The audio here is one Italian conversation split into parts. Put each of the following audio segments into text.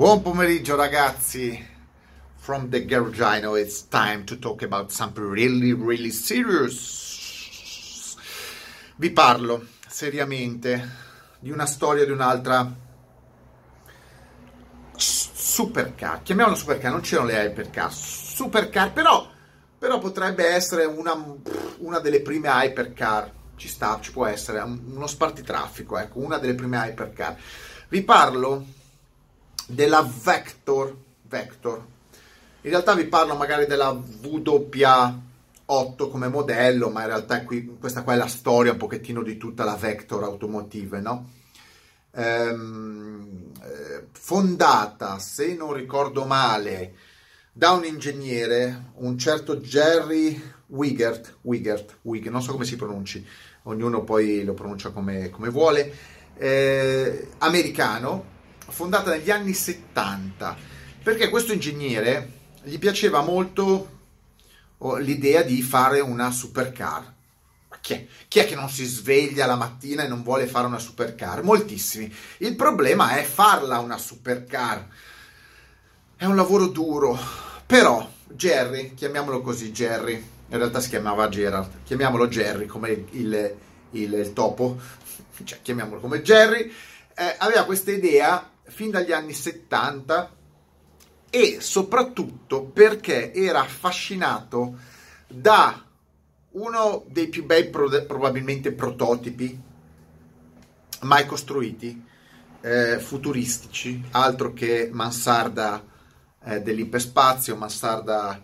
Buon pomeriggio ragazzi. From the Garagino it's time to talk about something really really serious. Vi parlo seriamente di una storia di un'altra supercar. Chiamiamola supercar, non c'erano le hypercar. Supercar, però, però potrebbe essere una, una delle prime hypercar. Ci sta, ci può essere uno spartitraffico, ecco, una delle prime hypercar. Vi parlo della Vector, Vector. In realtà vi parlo magari della WA8 come modello, ma in realtà qui, questa qua è la storia un pochettino di tutta la Vector Automotive, no? Ehm, eh, fondata, se non ricordo male, da un ingegnere, un certo Jerry Wigert, Wigert, Wigert non so come si pronunci, ognuno poi lo pronuncia come, come vuole, eh, americano, fondata negli anni 70, perché questo ingegnere gli piaceva molto oh, l'idea di fare una supercar. Ma chi è? chi è che non si sveglia la mattina e non vuole fare una supercar? Moltissimi. Il problema è farla una supercar. È un lavoro duro, però Jerry, chiamiamolo così Jerry, in realtà si chiamava Gerard, chiamiamolo Jerry come il, il, il, topo, cioè chiamiamolo come Jerry, eh, aveva questa idea fin dagli anni 70 e soprattutto perché era affascinato da uno dei più bei pro- probabilmente prototipi mai costruiti, eh, futuristici, altro che mansarda eh, dell'iperspazio, mansarda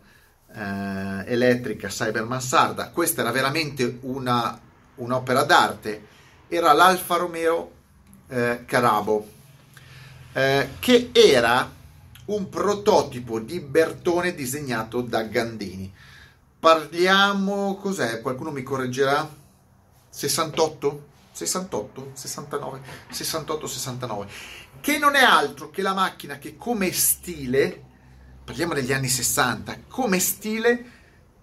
eh, elettrica, cyber mansarda. Questa era veramente una, un'opera d'arte. Era l'Alfa Romeo eh, Carabo eh, che era un prototipo di Bertone disegnato da Gandini. Parliamo, cos'è? Qualcuno mi correggerà? 68? 68, 69, 68, 69, che non è altro che la macchina che come stile, parliamo degli anni 60, come stile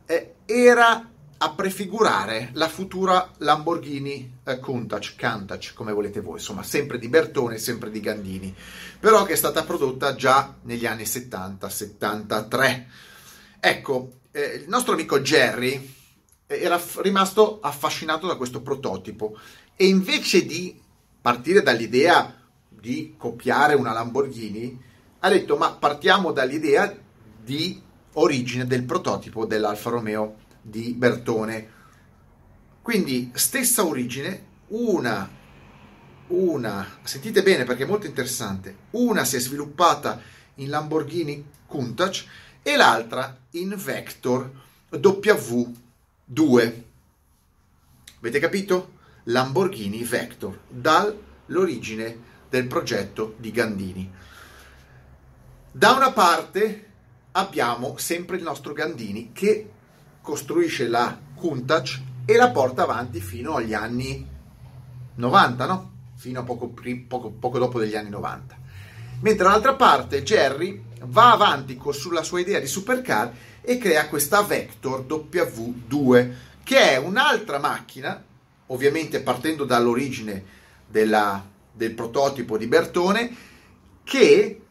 eh, era a prefigurare la futura Lamborghini eh, Countach, Countach, come volete voi, insomma, sempre di Bertone, sempre di Gandini, però che è stata prodotta già negli anni 70-73. Ecco, eh, il nostro amico Jerry era f- rimasto affascinato da questo prototipo e invece di partire dall'idea di copiare una Lamborghini, ha detto ma partiamo dall'idea di origine del prototipo dell'Alfa Romeo di Bertone. Quindi stessa origine, una, una, sentite bene perché è molto interessante, una si è sviluppata in Lamborghini Countach e l'altra in Vector W2. Avete capito? Lamborghini Vector, dall'origine del progetto di Gandini. Da una parte abbiamo sempre il nostro Gandini che costruisce la Countach e la porta avanti fino agli anni 90, no? Fino a poco, poco, poco dopo degli anni 90. Mentre dall'altra parte Jerry va avanti con, sulla sua idea di supercar e crea questa Vector W2, che è un'altra macchina, ovviamente partendo dall'origine della, del prototipo di Bertone, che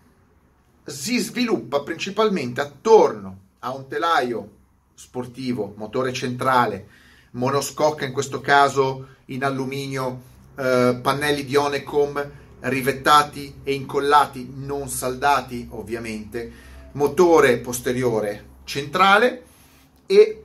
si sviluppa principalmente attorno a un telaio sportivo, motore centrale, monoscocca in questo caso in alluminio, eh, pannelli di Onecom rivettati e incollati, non saldati ovviamente, motore posteriore centrale e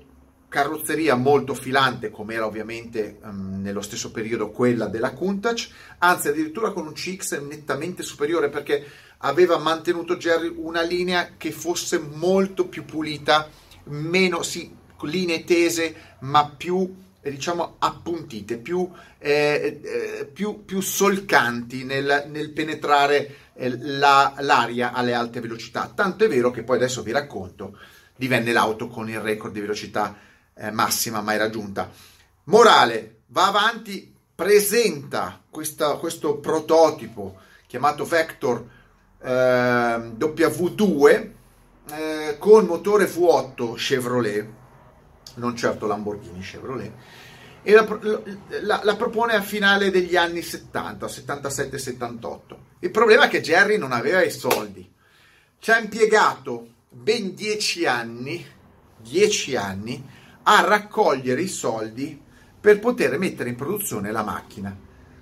carrozzeria molto filante come era ovviamente um, nello stesso periodo quella della Countach, anzi addirittura con un CX nettamente superiore perché aveva mantenuto Jerry una linea che fosse molto più pulita meno, sì, linee tese, ma più eh, diciamo appuntite, più, eh, eh, più, più solcanti nel, nel penetrare eh, la, l'aria alle alte velocità. Tanto è vero che poi adesso vi racconto, divenne l'auto con il record di velocità eh, massima mai raggiunta. Morale, va avanti, presenta questa, questo prototipo chiamato Vector eh, W2 eh, con motore V8 Chevrolet, non certo Lamborghini Chevrolet, e la, la, la propone a finale degli anni 70, 77-78. Il problema è che Jerry non aveva i soldi. ci ha impiegato ben dieci anni, dieci anni a raccogliere i soldi per poter mettere in produzione la macchina.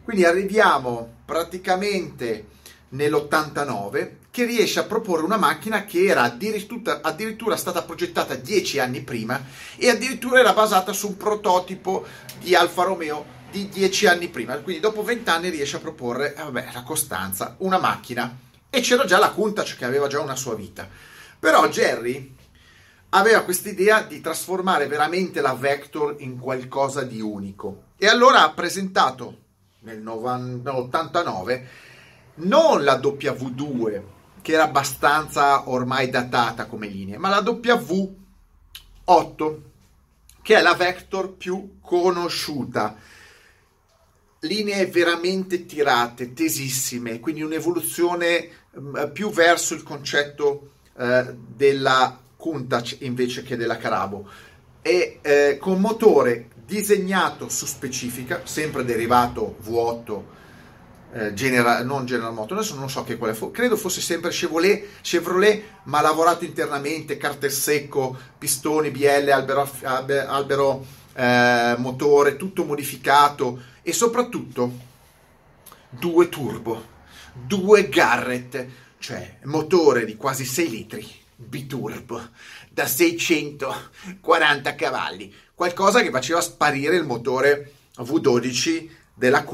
Quindi arriviamo praticamente nell'89 che riesce a proporre una macchina che era addirittura, addirittura, stata progettata dieci anni prima e addirittura era basata su un prototipo di Alfa Romeo di dieci anni prima. Quindi dopo vent'anni riesce a proporre, eh, vabbè, la Costanza, una macchina. E c'era già la Countach che aveva già una sua vita. Però Jerry aveva questa idea di trasformare veramente la Vector in qualcosa di unico. E allora ha presentato nel 89 non la W2 che era abbastanza ormai datata come linea, ma la W8 che è la Vector più conosciuta. Linee veramente tirate, tesissime, quindi un'evoluzione mm, più verso il concetto eh, della Countach invece che della Carabo e eh, con motore disegnato su specifica, sempre derivato V8 eh, General, non General Motors, adesso non so che quale fu, credo fosse sempre Chevrolet, Chevrolet, ma lavorato internamente, carter secco, pistoni, BL, albero, albero eh, motore, tutto modificato e soprattutto due turbo, due Garrett, cioè motore di quasi 6 litri, biturbo, da 640 cavalli, qualcosa che faceva sparire il motore V12 della